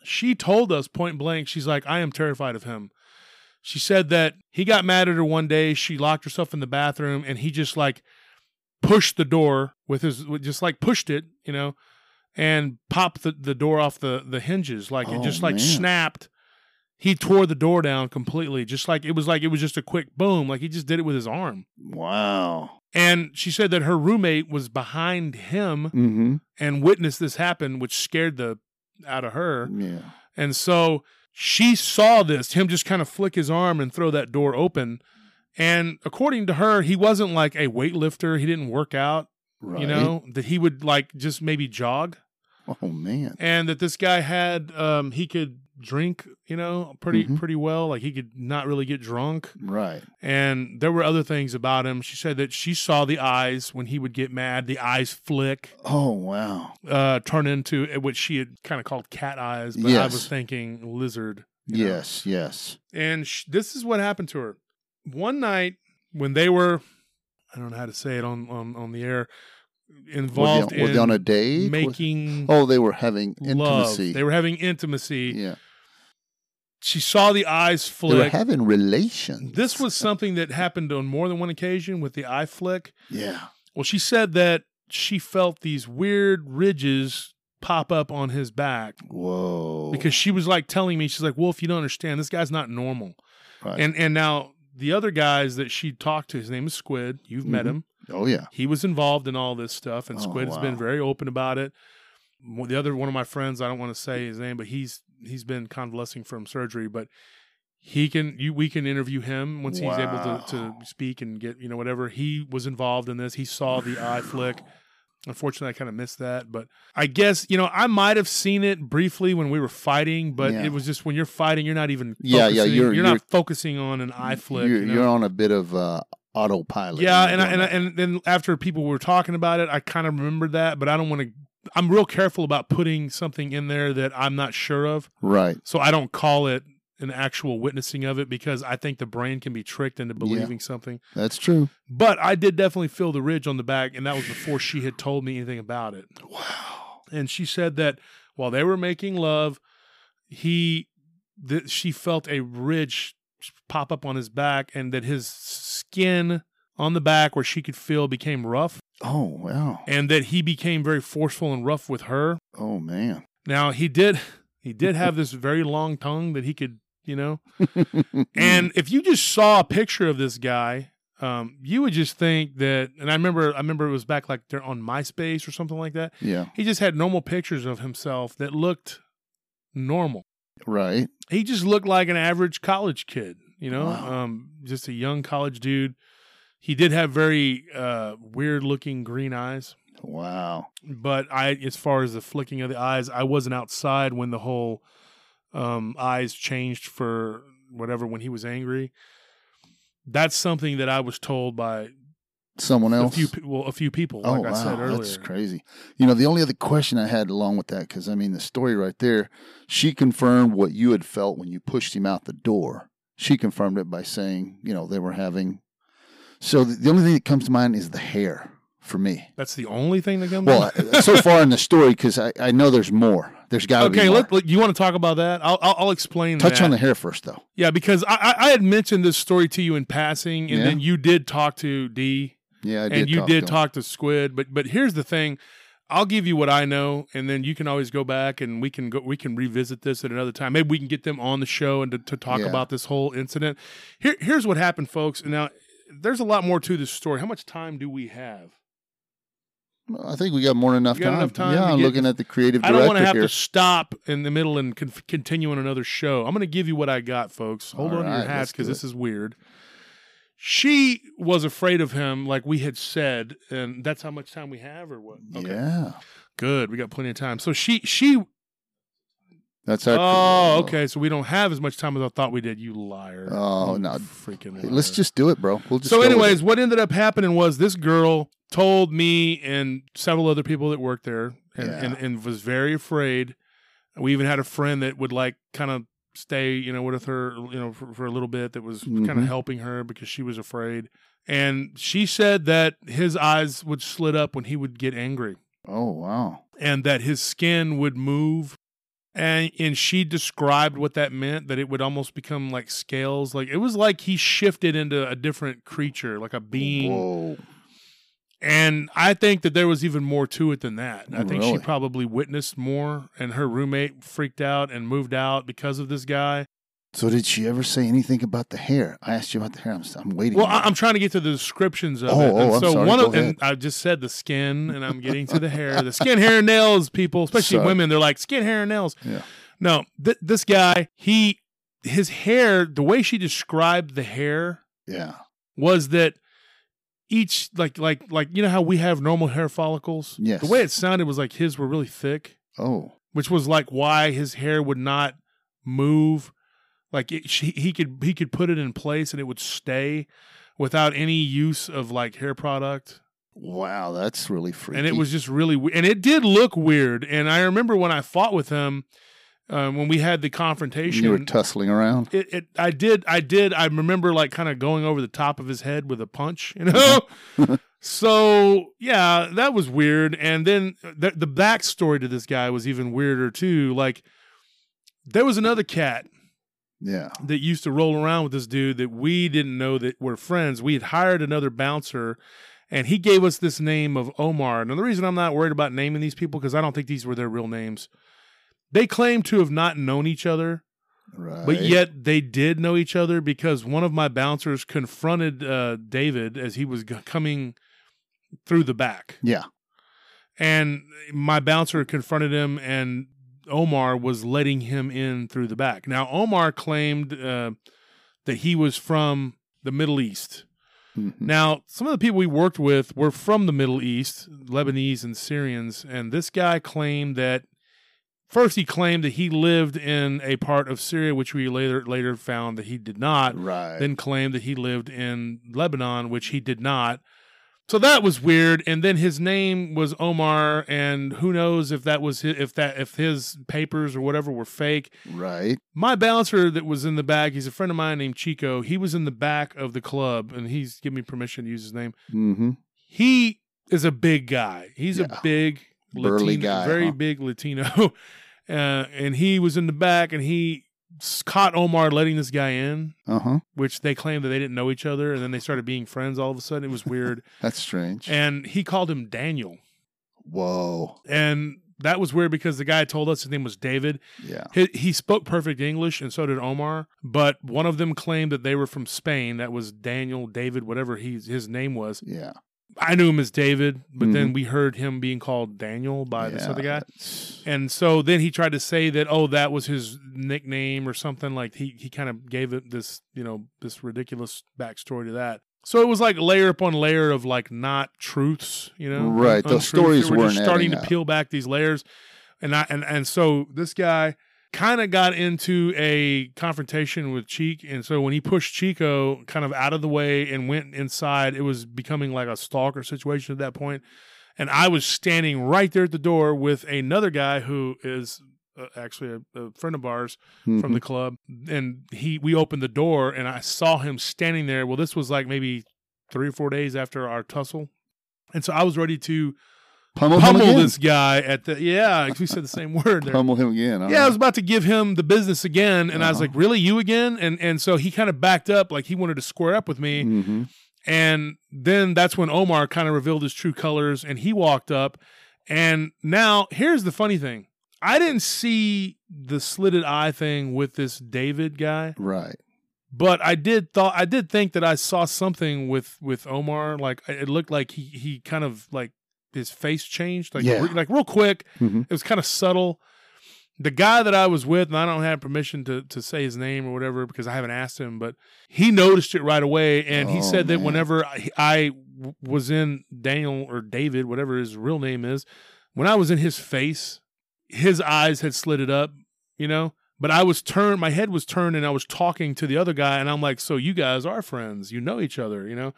she told us point blank, she's like, I am terrified of him. She said that he got mad at her one day. She locked herself in the bathroom, and he just like pushed the door with his just like pushed it, you know, and popped the, the door off the the hinges, like it Oh, just like man. snapped. He tore the door down completely, just like it was like it was just a quick boom, like he just did it with his arm. Wow. And she said that her roommate was behind him Mm-hmm. and witnessed this happen, which scared the out of her. Yeah. And so she saw this, him just kind of flick his arm and throw that door open. And according to her, he wasn't like a weightlifter. He didn't work out, Right. you know, that he would like just maybe jog. Oh man. And that this guy had um he could drink, you know, pretty Mhm. pretty well. Like he could not really get drunk. Right. And there were other things about him. She said that she saw the eyes when he would get mad, the eyes flick. Oh wow. uh, turn into what she had kind of called cat eyes, but I was thinking lizard. you know. Yes. Yes. And sh- this is what happened to her. One night when they were, I don't know how to say it on on, on the air, involved were they, were in they on a date? Making oh, they were having love. intimacy. They were having intimacy. yeah. She saw the eyes flick. They were having relations. this was something that happened on more than one occasion with the eye flick. Yeah. Well, she said that she felt these weird ridges pop up on his back Whoa. because she was like telling me she's like wolf you don't understand this guy's not normal Right. and and now the other guys that she talked to his name is squid you've met Mhm. him oh yeah. he was involved in all this stuff and Oh, squid has been very open about it the other one of my friends i don't want to say his name but he's he's been convalescing from surgery but he can you we can interview him once he's able to, to speak and get you know whatever he was involved in this he saw the eye flick Unfortunately, I kind of missed that, but I guess you know I might have seen it briefly when we were fighting, but Yeah. it was just when you're fighting, you're not even Yeah, yeah, you're- you're, you're- not focusing on an eye flick. You're, you know? you're on a bit of uh, autopilot. yeah, and I, and I, and then after people were talking about it, I kind of remembered that, but I don't want to. I'm real careful about putting something in there that I'm not sure of, right. so I don't call it an actual witnessing of it because I think the brain can be tricked into believing something. That's true. But I did definitely feel the ridge on the back, and that was before she had told me anything about it. Wow. and she said that while they were making love, he that she felt a ridge pop up on his back, and that his skin on the back where she could feel became rough, Oh wow. and that he became very forceful and rough with her. Oh man. Now he did he did have this very long tongue that he could you know, and if you just saw a picture of this guy. Um, you would just think that, and I remember, I remember it was back like they're on MySpace or something like that. yeah. He just had normal pictures of himself that looked normal. Right. He just looked like an average college kid, you know, Wow. um, just a young college dude. He did have very uh, weird looking green eyes, Wow. but I, as far as the flicking of the eyes, I wasn't outside when the whole um, eyes changed for whatever when he was angry. That's something that I was told by Someone a else. few, well, a few people, oh like wow, I said earlier. that's crazy. You know, the only other question I had along with that, because I mean, the story right there, she confirmed what you had felt when you pushed him out the door. She confirmed it by saying, you know, they were having. So the, the only thing that comes to mind is the hair for me. That's the only thing that comes. Well, uh, so far in the story, because I, I know there's more. There's got to be okay, more. let, let- you want to talk about that? I'll I'll, I'll explain. Touch that. on the hair first, though. yeah, because I, I I had mentioned this story to you in passing, and Yeah. then you did talk to D, Yeah, I did. and you talk did to talk to Squid. But but here's the thing. I'll give you what I know, and then you can always go back and we can go. We can revisit this at another time. Maybe we can get them on the show and to, to talk Yeah. about this whole incident. Here, here's what happened, folks. Now, there's a lot more to this story. How much time do we have? I think we got more than enough time. enough time Yeah, I'm get- looking at the creative director. I don't want to have here. to stop in the middle and con- continue on another show. I'm going to give you what I got, folks. Hold All on to your hats because this is weird. she was afraid of him, like we had said, and that's how much time we have, or what? Yeah. good. We got plenty of time. So she she. That's our. Oh, okay. So we don't have as much time as I thought we did. You liar! Oh, You no. freaking. Hey, let's just do it, bro. We'll just. so, anyways, what ended up happening was this girl told me and several other people that worked there, and, Yeah. and, and was very afraid. We even had a friend that would like kind of stay, you know, with her, you know, for, for a little bit. That was kind of mm-hmm. helping her because she was afraid. And she said that his eyes would slit up when he would get angry, Oh wow. and that his skin would move. And and she described what that meant. That it would almost become like scales. Like it was like he shifted into a different creature, like a being. Whoa. And I think that there was even more to it than that. I think she probably witnessed more, and her roommate freaked out and moved out because of this guy. So did she ever say anything about the hair? I asked you about the hair. I'm, I'm waiting. Well. I'm trying to get to the descriptions of Oh, it. oh, And I'm so sorry. one Go of and ahead. I just said the skin, and I'm getting to the hair. The skin, hair, and nails. People, especially Sorry. women, they're like skin, hair, and nails. Yeah. No, th- this guy, he, his hair, the way she described the hair yeah. was that each like like like you know how we have normal hair follicles. Yes. The way it sounded was like his were really thick. Oh. which was like why his hair would not move. Like it, she, he could he could put it in place and it would stay without any use of like hair product. Wow, that's really freaky. And it was just really and it did look weird. And I remember when I fought with him um, when we had the confrontation. you were tussling around. it, it I did I did I remember like kind of going over the top of his head with a punch, you know. so yeah, that was weird. And then the the backstory to this guy was even weirder too. Like there was another cat Yeah. that used to roll around with this dude that we didn't know that were friends. We had hired another bouncer. And he gave us this name of Omar. And the reason I'm not worried about naming these people because I don't think these were their real names. They claim to have not known each other Right. but yet they did know each other because one of my bouncers confronted uh, David as he was g- coming through the back, Yeah. and my bouncer confronted him, and Omar was letting him in through the back. Now Omar claimed uh, that he was from the Middle East. Mhm. Now, some of the people we worked with were from the Middle East, Lebanese and Syrians, and this guy claimed that first he claimed that he lived in a part of Syria, which we later later found that he did not. Right. Then claimed that he lived in Lebanon, which he did not. So that was weird. And then his name was Omar, and who knows if that was his, if that if his papers or whatever were fake. right. My bouncer that was in the back, he's a friend of mine named Chico. He was in the back of the club, and he's given me permission to use his name. Mm-hmm. He is a big guy. He's Yeah. a big Burly Latino, guy, very huh? big Latino. uh, and he was in the back, and he caught Omar letting this guy in, Uh huh. which they claimed that they didn't know each other, and then they started being friends all of a sudden. It was weird. That's strange. and he called him Daniel, Whoa. and that was weird because the guy told us his name was David. Yeah. He, he spoke perfect English, and so did Omar. But one of them claimed that they were from Spain. That was Daniel, David, whatever he, his name was. Yeah. I knew him as David, but then mm-hmm. we heard him being called Daniel by this other guy. And so then he tried to say that, oh, that was his nickname or something. Like he, he kind of gave it this, you know, this ridiculous backstory to that. So it was like layer upon layer of like not truths, you know, Right, untruths. stories were just weren't starting to up. peel back these layers, and I and and so this guy kind of got into a confrontation with Cheek, and so when he pushed Chico kind of out of the way and went inside, it was becoming like a stalker situation at that point. And I was standing right there at the door with another guy who is uh, actually a, a friend of ours from Mhm. the club, and he we opened the door and I saw him standing there. Well, this was like maybe three or four days after our tussle, and so I was ready to pummel, him pummel this guy at the yeah. We said the same word there. Pummel him again. all Yeah, I was about to give him the business again, and I was Uh-huh. like, "Really, you again?" And and so he kind of backed up, like he wanted to square up with me. Mhm. And then that's when Omar kind of revealed his true colors, and he walked up. And now here's the funny thing: I didn't see the slitted eye thing with this David guy, Right. but I did thought I did think that I saw something with with Omar. Like it looked like he he kind of like his face changed, like Yeah. re- like real quick. Mhm. It was kind of subtle. the guy that I was with, and I don't have permission to to say his name or whatever because I haven't asked him, but he noticed it right away, and he Oh, said that man. whenever I was in Daniel or David, whatever his real name is, when I was in his face, his eyes had slitted up, you know. But I was turned, my head was turned, and I was talking to the other guy, and I'm like, "So you guys are friends? You know each other, you know?"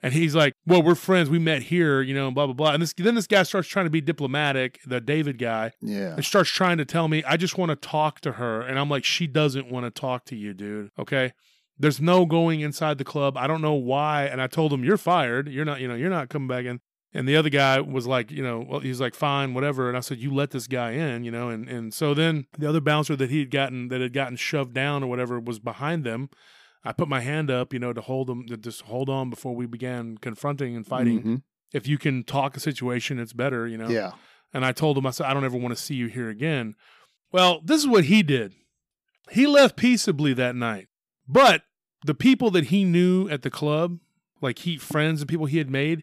And he's like, "Well, we're friends. We met here, you know, and blah blah blah." And this, then this guy starts trying to be diplomatic, the David guy, Yeah. and starts trying to tell me, I just want to talk to her. And I'm like, she doesn't want to talk to you, dude. Okay. There's no going inside the club. I don't know why. And I told him, you're fired. You're not, you know, you're not coming back in. And the other guy was like, you know, well, he's like, fine, whatever. And I said, you let this guy in, you know, and, and so then the other bouncer that he had gotten, that had gotten shoved down or whatever was behind them. I put my hand up, you know, to hold them, to just hold on before we began confronting and fighting. Mhm. If you can talk a situation, it's better, you know. Yeah. And I told him, I said, I don't ever want to see you here again. Well, this is what he did. He left peaceably that night. But the people that he knew at the club, like he friends and people he had made,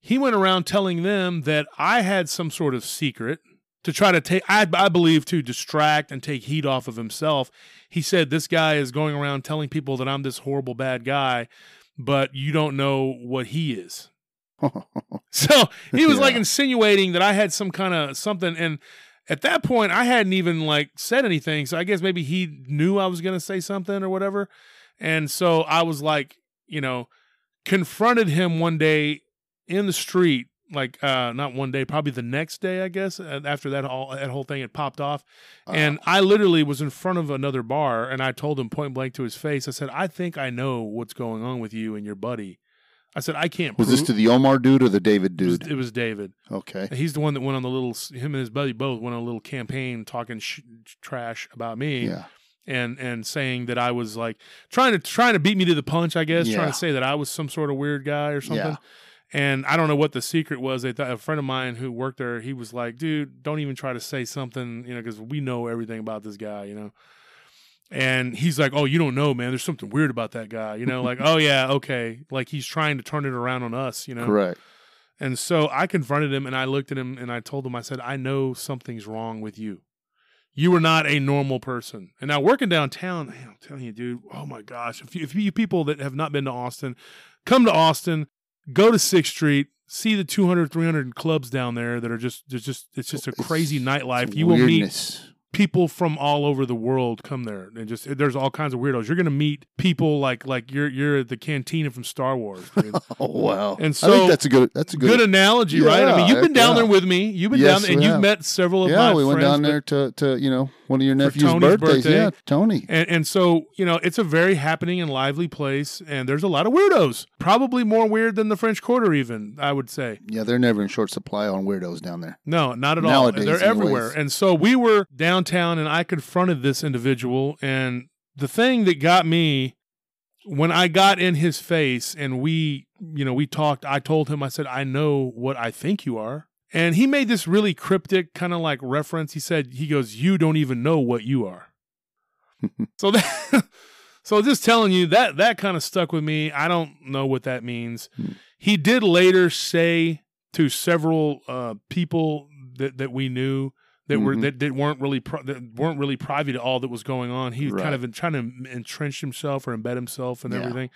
he went around telling them that I had some sort of secret to try to take I, I believe to distract and take heat off of himself. He said this guy is going around telling people that I'm this horrible bad guy, but you don't know what he is. So he was like insinuating that I had some kind of something. And at that point, I hadn't even like said anything. So I guess maybe he knew I was going to say something or whatever. And so I was like, you know, confronted him one day in the street. Like uh not one day, probably the next day, I guess. uh, After that all that whole thing had popped off, and I literally was in front of another bar, and I told him point blank to his face. I said, "I think I know what's going on with you and your buddy." I said, "I can't." was this to the Omar dude or the David it was, dude? it was David. Okay. He's the one that went on the little. Him and his buddy both went on a little campaign talking sh- trash about me Yeah. and and saying that I was like trying to trying to beat me to the punch. I guess Yeah. trying to say that I was some sort of weird guy or something. Yeah. And I don't know what the secret was. They thought a friend of mine who worked there. He was like, "Dude, don't even try to say something, you know, because we know everything about this guy, you know." And he's like, "Oh, you don't know, man. There's something weird about that guy, you know." Like, "Oh yeah, okay." Like he's trying to turn it around on us, you know. Correct. And so I confronted him and I looked at him and I told him, I said, I know something's wrong with you. You are not a normal person. And now working downtown, man, I'm telling you, dude, oh my gosh. If you, if you people that have not been to Austin, come to Austin, go to 6th Street, see the 200, 300 clubs down there that are just, there's just, it's just a crazy nightlife. You will meet. People from all over the world come there and just, there's all kinds of weirdos. You're going to meet people like, like you're, you're at the cantina from Star Wars. Dude. Oh wow. And I so- think that's a good. That's a Good, good. analogy, right? I mean, you've been down yeah. there with me. You've been Yes, down there, and you've met several of yeah, my we went down there to to you know one of your nephew's birthdays. birthday. Yeah, Tony. And, and so, you know, it's a very happening and lively place, and there's a lot of weirdos. Probably more weird than the French Quarter, even, I would say. Yeah, they're never in short supply on weirdos down there. No, not at Nowadays, all. They're everywhere. anyways. And so we were downtown, and I confronted this individual. And the thing that got me when I got in his face and we, you know, we talked, I told him, I said, I know what I think you are. And he made this really cryptic kind of like reference. He said, he goes, You don't even know what you are. so that. So just telling you that that kind of stuck with me. I don't know what that means. Hmm. He did later say to several uh, people that, that we knew that were Mhm. that, that weren't really pri- that weren't really privy to all that was going on. He was kind Right. of in, trying to entrench himself or embed himself and Yeah. everything,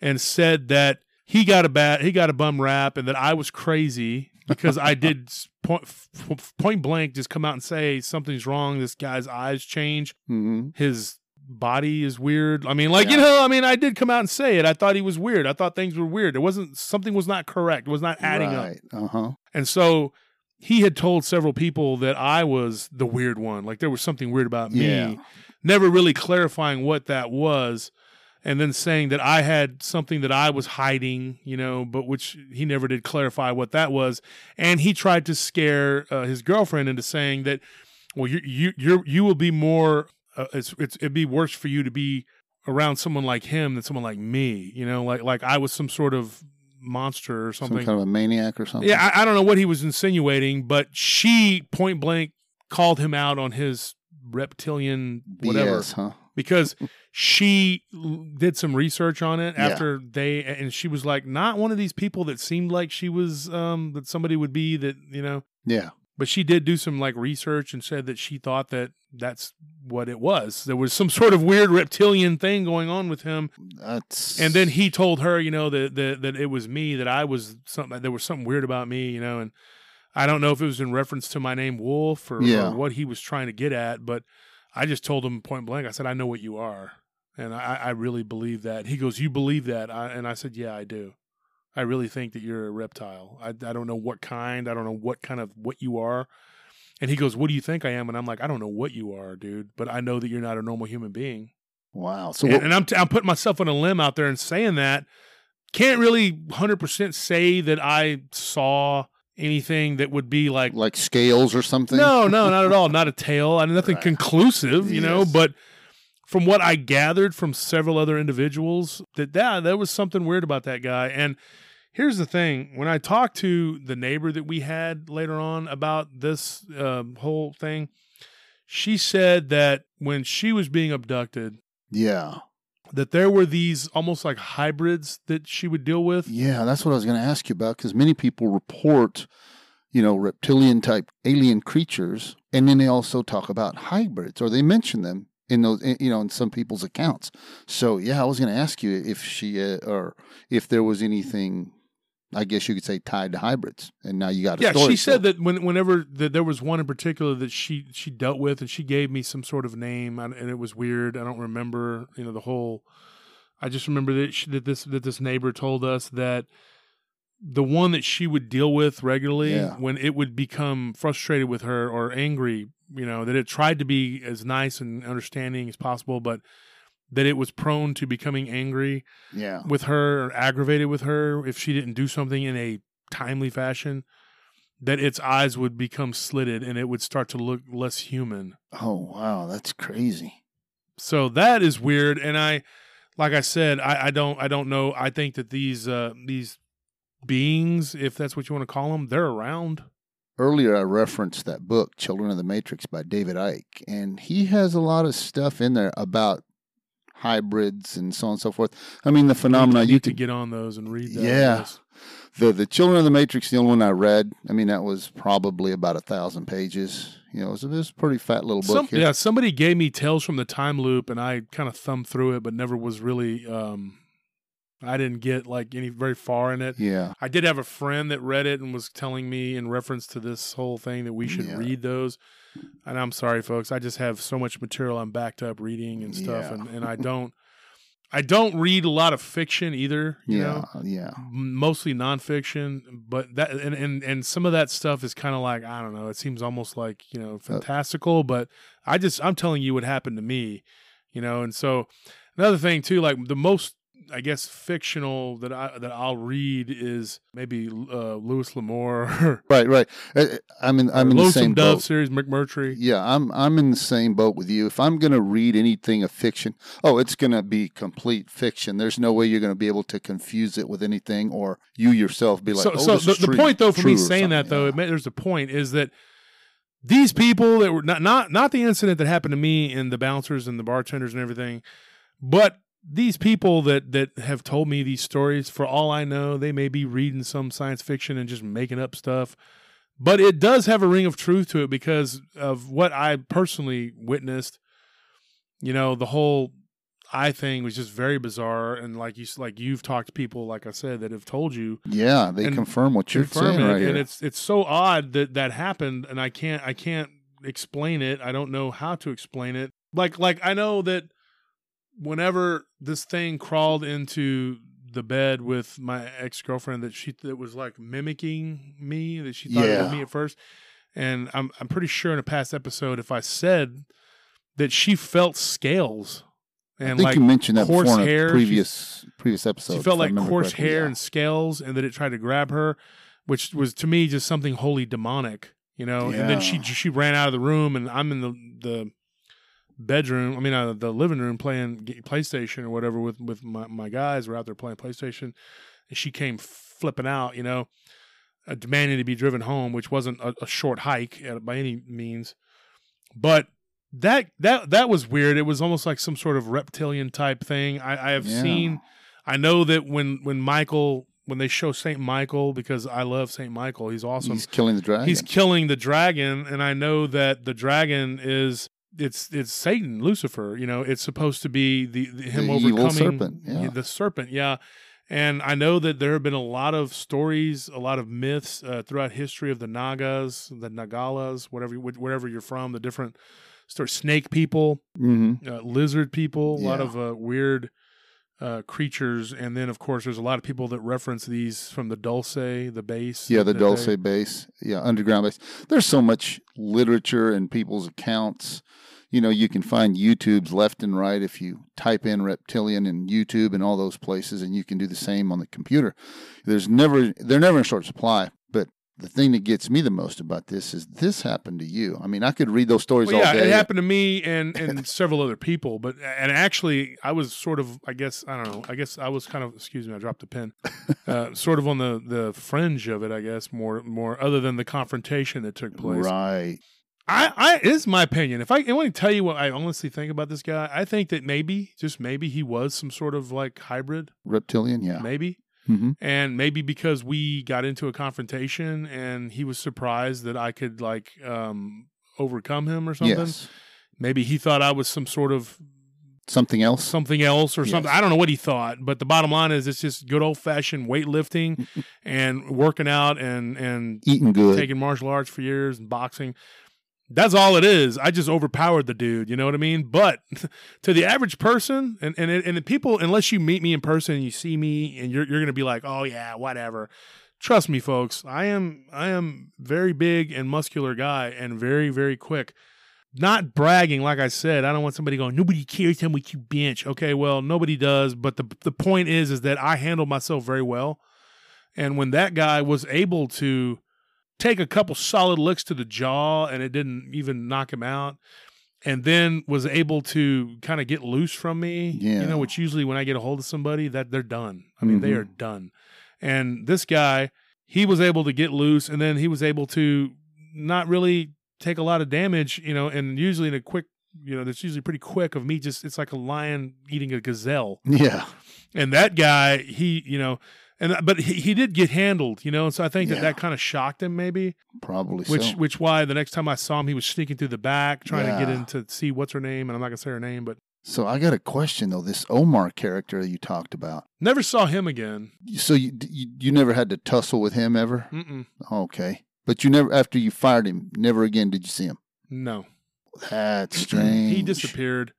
and said that he got a bad he got a bum rap and that I was crazy because I did point f- point blank just come out and say something's wrong. This guy's eyes change hmm his body is weird. I mean, like, you know, I mean, I did come out and say it. I thought he was weird. I thought things were weird. It wasn't, something was not correct. It was not adding up. right. Uh huh. And so he had told several people that I was the weird one. Like there was something weird about me, Yeah. never really clarifying what that was. And then saying that I had something that I was hiding, you know, but which he never did clarify what that was. And he tried to scare uh, his girlfriend into saying that, well, you you you you will be more. Uh, it's it's it'd be worse for you to be around someone like him than someone like me. You know, like like I was some sort of monster or Some something. kind of a maniac or something. Yeah, I, I don't know what he was insinuating, but she point blank called him out on his reptilian whatever BS, huh? because she did some research on it Yeah. after they and she was like not one of these people that seemed like she was um that somebody would be that you know Yeah. But she did do some like research and said that she thought that that's what it was. There was some sort of weird reptilian thing going on with him, That's and then he told her, you know, that that, that it was me, that I was something, there was something weird about me, you know, and I don't know if it was in reference to my name Wolf or, Yeah. or what he was trying to get at, but I just told him point blank. I said, I know what you are, and I, I really believe that. He goes, you believe that, I, and I said, yeah, I do. I really think that you're a reptile. I, I don't know what kind. I don't know what kind of what you are. And he goes, "What do you think I am?" And I'm like, "I don't know what you are, dude, but I know that you're not a normal human being." wow. So and, what, and I'm t- I'm putting myself on a limb out there and saying that. Can't really 100% say that I saw anything that would be like like scales or something? no, no, not at all. Not a tail. I mean, nothing Right. conclusive, you know. But from what I gathered from several other individuals, that that there was something weird about that guy. And here's the thing: when I talked to the neighbor that we had later on about this um, whole thing, she said that when she was being abducted, Yeah. that there were these almost like hybrids that she would deal with. Yeah, that's what I was going to ask you about because many people report, you know, reptilian type alien creatures, and then they also talk about hybrids or they mention them in those, in- you know, in some people's accounts. So yeah, I was going to ask you if she uh, or if there was anything, I guess you could say tied to hybrids, and now you got a Yeah, she said that when whenever that there was one in particular that she she dealt with, and she gave me some sort of name, and and it was weird. I don't remember, you know, the whole. I just remember that she, that this that this neighbor told us that the one that she would deal with regularly Yeah. when it would become frustrated with her or angry, you know, that it tried to be as nice and understanding as possible, but that it was prone to becoming angry yeah, with her or aggravated with her if she didn't do something in a timely fashion that its eyes would become slitted and it would start to look less human. Oh wow, that's crazy. so that is weird and i like i said i, I don't i don't know. I think that these uh these beings if that's what you want to call them they're around. Earlier I referenced that book, Children of the Matrix by David Icke, and he has a lot of stuff in there about hybrids and so on and so forth. I mean, the phenomena need you to could get on those and read that Yeah. the the Children of the Matrix, the only one I read. I mean, that was probably about a thousand pages. You know, it was, it was a pretty fat little book Some, here. yeah somebody gave me tales from the time loop and i kind of thumbed through it but never was really um i didn't get like any very far in it yeah, I did have a friend that read it and was telling me in reference to this whole thing that we should Yeah. read those. And I'm sorry, folks. I just have so much material I'm backed up reading and stuff, Yeah. and, and I don't, I don't read a lot of fiction either. You yeah, know, yeah. Mostly nonfiction. But that and and and some of that stuff is kind of like I don't know. It seems almost like you Uh, know fantastical, but I just I'm telling you what happened to me. You know, and so another thing too, like the most I guess fictional that I that I'll read is maybe uh, Louis L'Amour Right, right. Uh, I'm in. I'm in the same Dove boat. series, McMurtry. Yeah, I'm I'm in the same boat with you. If I'm going to read anything of fiction, oh, it's going to be complete fiction. There's no way you're going to be able to confuse it with anything, or you yourself be like, so, oh, so the, is the point though for me saying that though, Yeah. it there's a point is that these people that were not not not the incident that happened to me and the bouncers and the bartenders and everything, but these people that that have told me these stories, for all I know, they may be reading some science fiction and just making up stuff. But it does have a ring of truth to it because of what I personally witnessed. You know, the whole eye thing was just very bizarre, and like you like you've talked to people, like I said, that have told you yeah, they confirm what you're confirm saying it, right and here. it's it's so odd that that happened, and I can't I can't explain it. I don't know how to explain it. Like like I know that whenever this thing crawled into the bed with my ex girlfriend, that she that was like mimicking me, that she thought it was me at first, and I'm I'm pretty sure in a past episode if I said that she felt scales. and I think like you mentioned that coarse before in a hair, previous previous episode. she felt like coarse correctly. hair Yeah. and scales, and that it tried to grab her, which was to me just something wholly demonic, you know. And then she she ran out of the room, and I'm in the the bedroom. I mean, uh, the living room playing PlayStation or whatever with with my my guys. We're out there playing PlayStation, and she came flipping out, you know, uh, demanding to be driven home, which wasn't a, a short hike by any means, but. That that that was weird. It was almost like some sort of reptilian type thing. I, I have Yeah. seen I know that when when Michael when they show Saint Michael because I love Saint Michael. He's awesome. He's killing the dragon. He's killing the dragon, and I know that the dragon is it's it's Satan, Lucifer. You know, it's supposed to be the, the him The overcoming serpent, yeah. the serpent. Yeah, and I know that there have been a lot of stories, a lot of myths uh, throughout history of the Nagas, the Nagalas, whatever wherever you're from, the different stories, snake people, hmm uh, lizard people, a lot of uh, weird uh, creatures, and then of course there's a lot of people that reference these from the Dulce, the base. Yeah, the Dulce they- base. Yeah, underground base. There's so much literature and people's accounts. You know, you can find YouTube's left and right if you type in reptilian and YouTube and all those places, and you can do the same on the computer. There's never they're never in short supply. The thing that gets me the most about this is this happened to you. I mean, I could read those stories Well, yeah, all day. it happened to me and and several other people, but and actually, I was sort of, I guess, I don't know, I guess I was kind of, excuse me, I dropped the pen, uh, sort of on the the fringe of it, I guess, more more other than the confrontation that took place. Right. I, I is my opinion. If I, I want to tell you what I honestly think about this guy, I think that maybe, just maybe, he was some sort of like hybrid, Reptilian, yeah. maybe. Hmm and maybe because we got into a confrontation and he was surprised that I could like um overcome him or something. Yes. Maybe he thought I was some sort of Something else? something else or something. I don't know what he thought, but the bottom line is it's just good old fashioned weightlifting and working out and and Eating good. taking martial arts for years and boxing. That's all it is. I just overpowered the dude. You know what I mean? But to the average person, and and and the people, unless you meet me in person and you see me, and you're you're gonna be like, oh yeah, whatever. Trust me, folks. I am I am very big and muscular guy and very very quick. Not bragging, like I said. I don't want somebody going. Nobody cares how much you bench. Okay, well, nobody does. But the the point is, is that I handle myself very well. And when that guy was able to take a couple solid licks to the jaw and it didn't even knock him out and then was able to kind of get loose from me Yeah. you know which usually when i get a hold of somebody that they're done i mean they Mhm. are done and this guy he was able to get loose and then he was able to not really take a lot of damage you know and usually in a quick you know that's usually pretty quick of me just it's like a lion eating a gazelle Yeah. and that guy he you know and uh, but he, he did get handled you know so i think that Yeah. that kind of shocked him maybe Probably which so. which why the next time i saw him he was sneaking through the back trying to get Yeah. in to see what's her name and i'm not gonna say her name but So I got a question though. This Omar character you talked about. never saw him again So you you, you never had to tussle with him ever? Mm-mm. Okay, but you never after you fired him, never again did you see him. no That's strange. he disappeared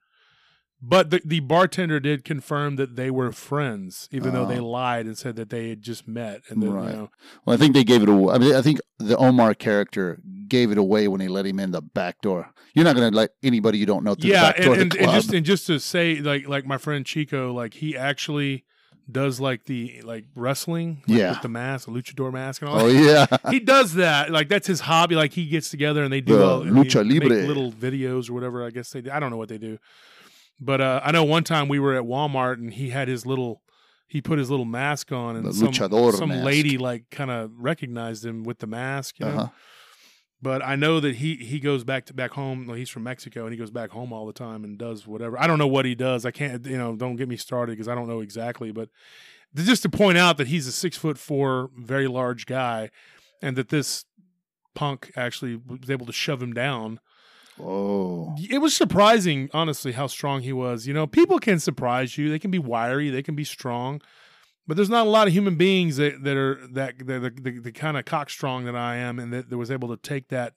but the, the bartender did confirm that they were friends even though they Oh. lied and said that they had just met and then Right. you know Well, I think they gave it away. I mean, I think the Omar character gave it away when he let him in the back door. You're not going to let anybody you don't know through yeah the back door and, and, and just and just to say like like my friend chico like he actually does like the like wrestling like, Yeah. with the mask the luchador mask and all that. oh that. yeah, he does that like that's his hobby like he gets together and they do The all, lucha libre. little videos or whatever i guess they do. i don't know what they do but uh i know one time we were at walmart and he had his little he put his little mask on and The some, some mask. lady like kind of recognized him with the mask you know uh-huh. but I know that he he goes back to back home. Well, he's from Mexico and he goes back home all the time and does whatever. I don't know what he does. I can't you know don't get me started because I don't know exactly. But just to point out that he's a six foot four, very large guy, and that this punk actually was able to shove him down. Oh, It was surprising, honestly, how strong he was. You know, people can surprise you. They can be wiry. They can be strong. But there's not a lot of human beings that, that are that the, the, the kind of cock strong that I am, and that, that was able to take that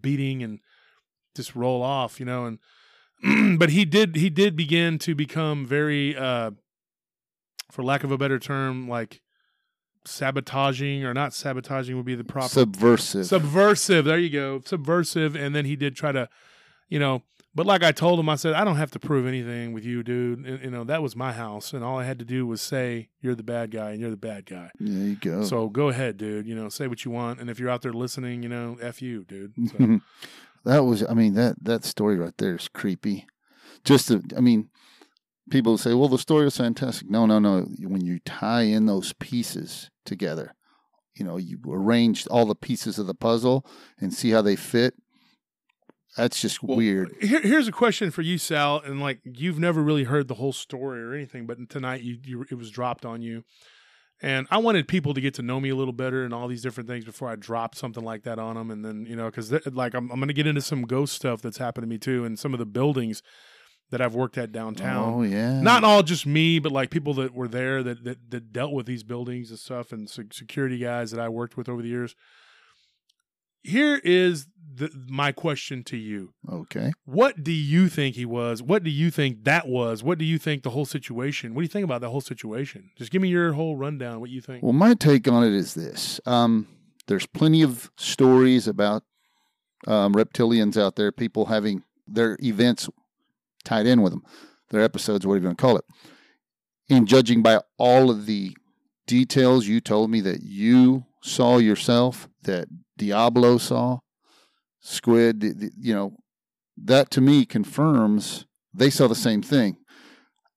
beating and just roll off, you know. And but he did he did begin to become very, uh, for lack of a better term, like sabotaging or not sabotaging would be the proper subversive. subversive. There you go, subversive. And then he did try to, you know. But like I told him, I said I don't have to prove anything with you, dude. And, you know that was my house, and all I had to do was say you're the bad guy, and you're the bad guy. there you go. So go ahead, dude. You know, say what you want, and if you're out there listening, you know, f you, dude. So, that was, I mean, that that story right there is creepy. Just, to, I mean, people say, "Well, the story was fantastic." No, no, no. When you tie in those pieces together, you know, you arrange all the pieces of the puzzle and see how they fit. That's just Well, weird. Here, here's a question for you, Sal, and like you've never really heard the whole story or anything, but tonight you, you it was dropped on you. And I wanted people to get to know me a little better and all these different things before I dropped something like that on them. And then, you know, because like I'm, I'm going to get into some ghost stuff that's happened to me too, and some of the buildings that I've worked at downtown. Oh yeah. Not all just me, but like people that were there that that, that dealt with these buildings and stuff, and se- security guys that I worked with over the years. Here is the, my question to you: okay. What do you think he was? What do you think that was? What do you think the whole situation? What do you think about the whole situation? Just give me your whole rundown. What you think? Well, my take on it is this: um, there's plenty of stories about um, reptilians out there, people having their events tied in with them, their episodes, whatever you want to call it. In judging by all of the details you told me that you saw yourself, that Diablo saw, Squid, th- th- you know, that to me confirms they saw the same thing.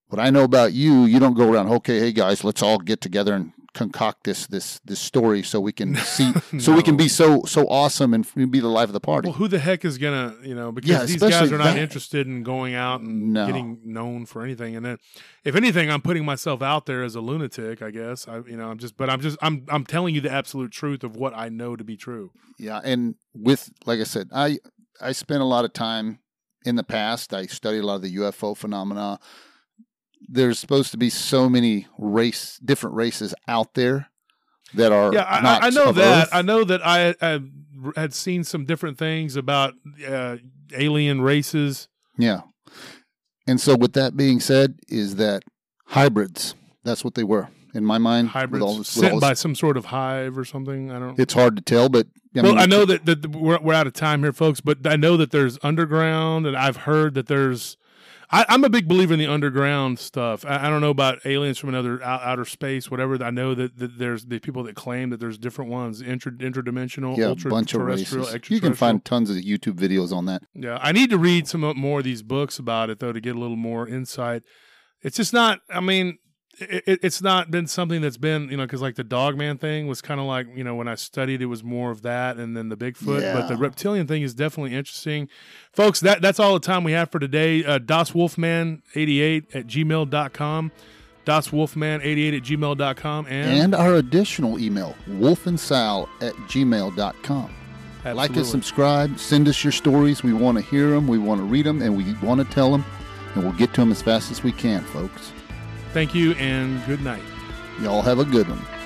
What I know about you, you don't go around, okay, hey guys, let's all get together and concoct this this this story so we can see so we can be so so awesome and be the life of the party. Well, who the heck is gonna, you know, because Yeah, these guys are not that. interested in going out and No. getting known for anything. And then, if anything, I'm putting myself out there as a lunatic. I guess I, you know, I'm just, but I'm just, I'm, I'm telling you the absolute truth of what I know to be true. Yeah, and with like I said, I I spent a lot of time in the past. I studied a lot of the UFO phenomena. There's supposed to be so many race different races out there that are Yeah, I, I I know that. Earth. I know that I, I had seen some different things about uh, alien races. Yeah, and so with that being said, is that hybrids? That's what they were in my mind. with hybrids all sent by some sort of hive or something. I don't. Know. It's hard to tell, but I well, mean, I know that, that we're, we're out of time here, folks, but I know that there's underground, and I've heard that there's. I, I'm a big believer in the underground stuff. I, I don't know about aliens from another out, outer space, whatever. I know that, that there's the people that claim that there's different ones, inter, interdimensional, yeah, ultra bunch of terrestrial, races. You can find tons of YouTube videos on that. Yeah, I need to read some more of these books about it though to get a little more insight. It's just not. I mean, it, it- it's not been something that's been you know because like the Dogman thing was kind of like you know when I studied it was more of that and then the Bigfoot, but the reptilian thing is definitely interesting, folks. That that's all the time we have for today. Uh, Das Wolfman eighty eight at gmail.com. Das Wolfman eighty eight at gmail.com and, And our additional email, wolfandsal at gmail.com. Like and subscribe. Send us your stories. We want to hear them. We want to read them, and we want to tell them. And we'll get to them as fast as we can, folks. Thank you and good night. Y'all have a good one.